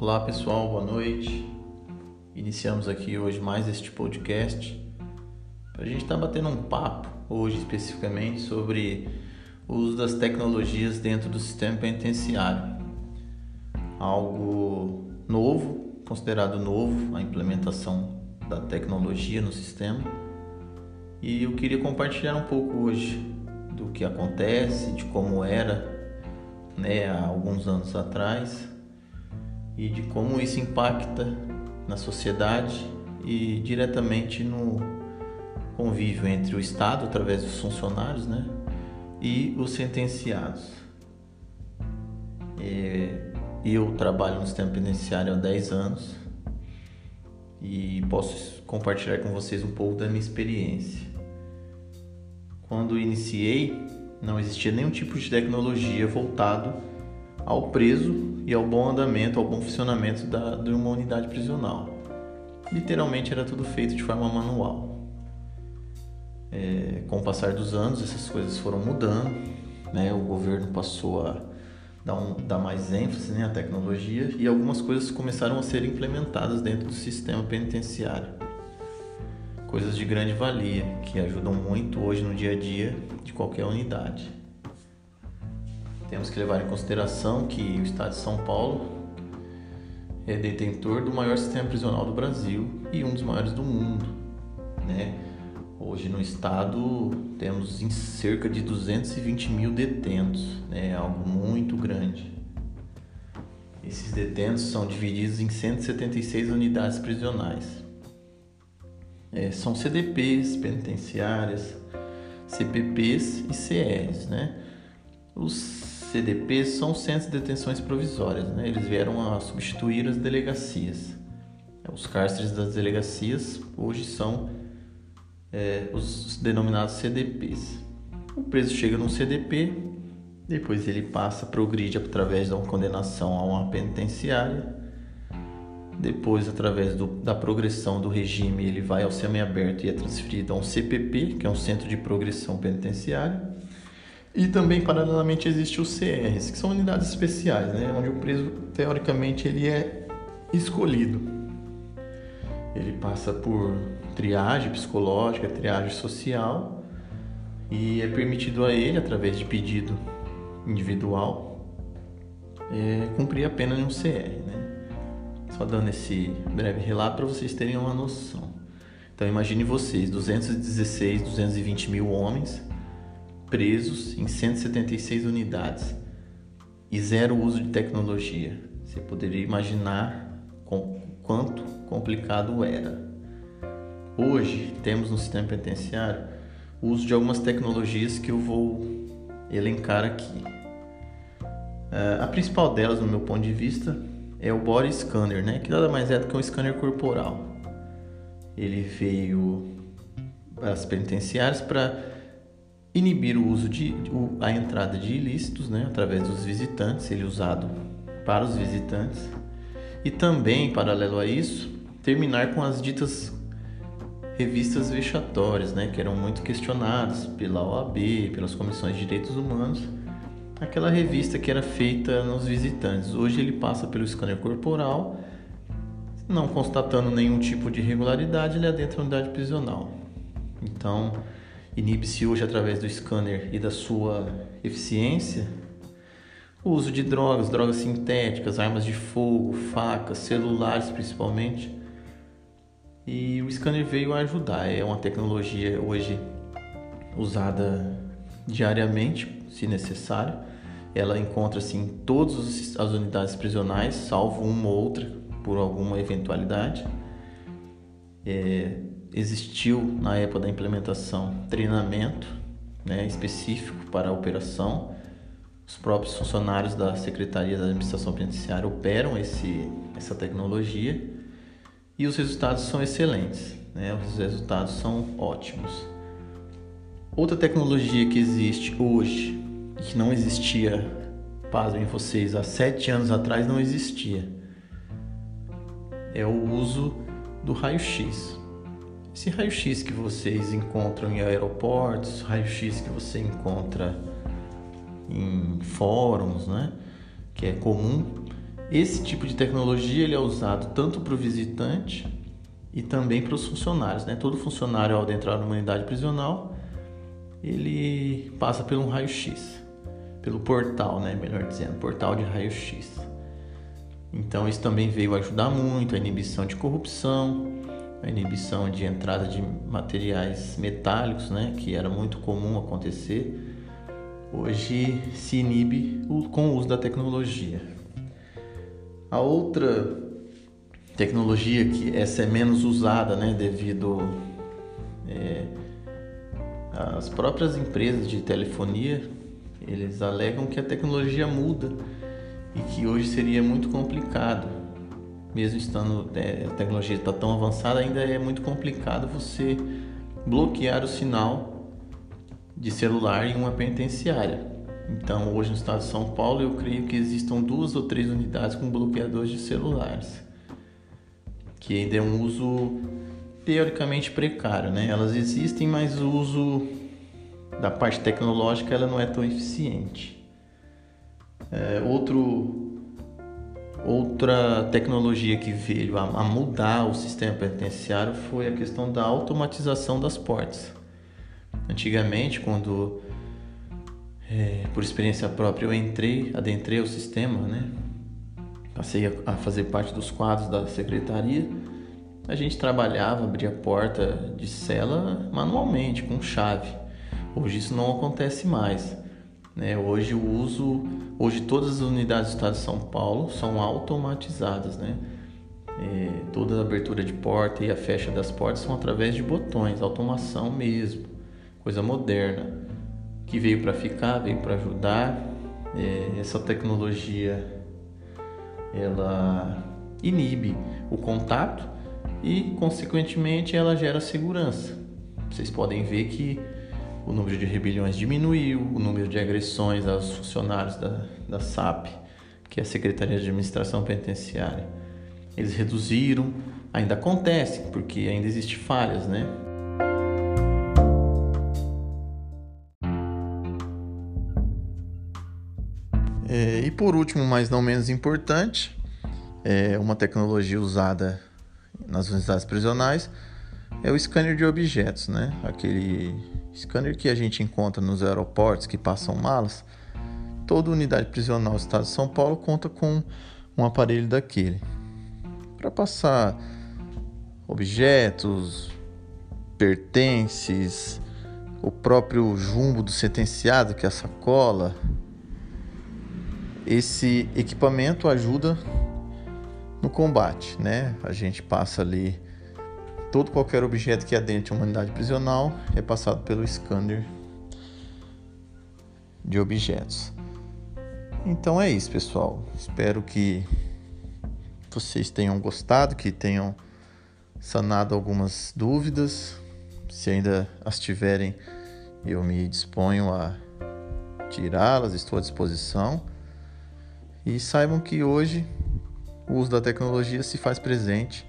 Olá pessoal, boa noite. Iniciamos aqui hoje mais este podcast a gente estar tá batendo um papo hoje especificamente sobre o uso das tecnologias dentro do sistema penitenciário. Algo novo, considerado novo, a implementação da tecnologia no sistema. E eu queria compartilhar um pouco hoje do que acontece, de como era né, há alguns anos atrás e de como isso impacta na sociedade e diretamente no convívio entre o Estado, através dos funcionários, né, e os sentenciados. É, eu trabalho no sistema penitenciário há 10 anos e posso compartilhar com vocês um pouco da minha experiência. Quando iniciei, não existia nenhum tipo de tecnologia voltado ao preso e ao bom andamento, ao bom funcionamento da, de uma unidade prisional. Literalmente era tudo feito de forma manual. É, com o passar dos anos, essas coisas foram mudando, né? o governo passou a dar, um, dar mais ênfase né, à tecnologia e algumas coisas começaram a ser implementadas dentro do sistema penitenciário. Coisas de grande valia que ajudam muito hoje no dia a dia de qualquer unidade. Temos que levar em consideração que o estado de São Paulo é detentor do maior sistema prisional do Brasil e um dos maiores do mundo, né? Hoje no estado temos cerca de 220 mil detentos, né? É algo muito grande. Esses detentos são divididos em 176 unidades prisionais. É, são CDPs, penitenciárias, CPPs e CRs, né? Os CDPs são centros de detenções provisórias, né? eles vieram a substituir as delegacias. Os cárceres das delegacias hoje são é, os denominados CDPs. O preso chega num CDP, depois ele passa, progride através de uma condenação a uma penitenciária, depois, através do, da progressão do regime, ele vai ao semiaberto e é transferido a um CPP, que é um Centro de Progressão Penitenciária. E também, paralelamente, existe os CRs, que são unidades especiais, né? onde o preso, teoricamente, ele é escolhido. Ele passa por triagem psicológica, triagem social, e é permitido a ele, através de pedido individual, é, cumprir a pena em um CR. Né? Só dando esse breve relato para vocês terem uma noção. Então imagine vocês, 216, 220 mil homens presos em 176 unidades e zero uso de tecnologia. Você poderia imaginar com quanto complicado era. Hoje temos no sistema penitenciário o uso de algumas tecnologias que eu vou elencar aqui. Eh, a principal delas, no meu ponto de vista, é o body scanner, né? que nada mais é do que um scanner corporal. Ele veio para as penitenciárias para inibir o uso de a entrada de ilícitos, né, através dos visitantes, ele é usado para os visitantes, e também, paralelo a isso, terminar com as ditas revistas vexatórias, né, que eram muito questionadas pela OAB, pelas comissões de direitos humanos, aquela revista que era feita nos visitantes. Hoje ele passa pelo scanner corporal, não constatando nenhum tipo de irregularidade, ele adentra a unidade prisional. Então, inibe-se hoje através do scanner e da sua eficiência o uso de drogas, drogas sintéticas, armas de fogo, facas, celulares principalmente. E o scanner veio a ajudar. É uma tecnologia hoje usada diariamente, se necessário. Ela encontra-se em todas as unidades prisionais, salvo uma ou outra por alguma eventualidade. É, existiu na época da implementação treinamento né, específico para a operação. Os próprios funcionários da Secretaria da Administração Penitenciária operam esse, essa tecnologia e os resultados são excelentes, né? os resultados são ótimos. Outra tecnologia que existe hoje que não existia, pasmem vocês, há sete anos atrás não existia, é o uso do raio-x. Esse raio-x que vocês encontram em aeroportos, raio-x que você encontra em fóruns, né? Que é comum. Esse tipo de tecnologia ele é usado tanto para o visitante e também para os funcionários. Né? Todo funcionário, ao entrar numa unidade prisional, ele passa por um raio-x, pelo portal, né? melhor dizendo, portal de raio-x. Então, isso também veio ajudar muito a inibição de corrupção, a inibição de entrada de materiais metálicos, né? que era muito comum acontecer. Hoje se inibe com o uso da tecnologia. A outra tecnologia que essa é menos usada, né, devido é, às próprias empresas de telefonia, eles alegam que a tecnologia muda e que hoje seria muito complicado, mesmo estando é, a tecnologia está tão avançada, ainda é muito complicado você bloquear o sinal de celular em uma penitenciária. Então, hoje no estado de São Paulo, eu creio que existam duas ou três unidades com bloqueadores de celulares, que ainda é um uso teoricamente precário, né? Elas existem, mas o uso da parte tecnológica ela não é tão eficiente. É, outro, outra tecnologia que veio a, mudar o sistema penitenciário foi a questão da automatização das portas. Antigamente, quando é, por experiência própria, eu entrei, adentrei o sistema, né? Passei a, a fazer parte dos quadros da secretaria. A gente trabalhava, abria porta de cela manualmente, com chave. Hoje isso não acontece mais. Né? Hoje o uso, hoje todas as unidades do Estado de São Paulo são automatizadas, né? É, toda a abertura de porta e a fecha das portas são através de botões, automação mesmo, coisa moderna que veio para ficar, veio para ajudar. É, essa tecnologia ela inibe o contato e, consequentemente, ela gera segurança. Vocês podem ver que o número de rebeliões diminuiu, o número de agressões aos funcionários da, da SAP, que é a Secretaria de Administração Penitenciária, eles reduziram. Ainda acontece, porque ainda existem falhas, né? É, e por último, mas não menos importante, é uma tecnologia usada nas unidades prisionais é o scanner de objetos, né? Aquele scanner que a gente encontra nos aeroportos que passam malas. Toda unidade prisional do estado de São Paulo conta com um aparelho daquele para passar objetos, pertences, o próprio jumbo do sentenciado, que é a sacola, esse equipamento ajuda no combate, né? A gente passa ali todo qualquer objeto que adentre uma unidade prisional é passado pelo scanner de objetos. Então é isso, pessoal. Espero que vocês tenham gostado, que tenham sanado algumas dúvidas. Se ainda as tiverem, eu me disponho a tirá-las, estou à disposição. E saibam que hoje o uso da tecnologia se faz presente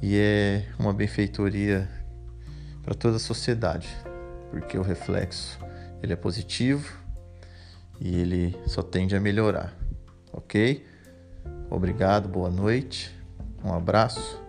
e é uma benfeitoria para toda a sociedade, porque o reflexo ele é positivo e ele só tende a melhorar, ok? Obrigado, boa noite, um abraço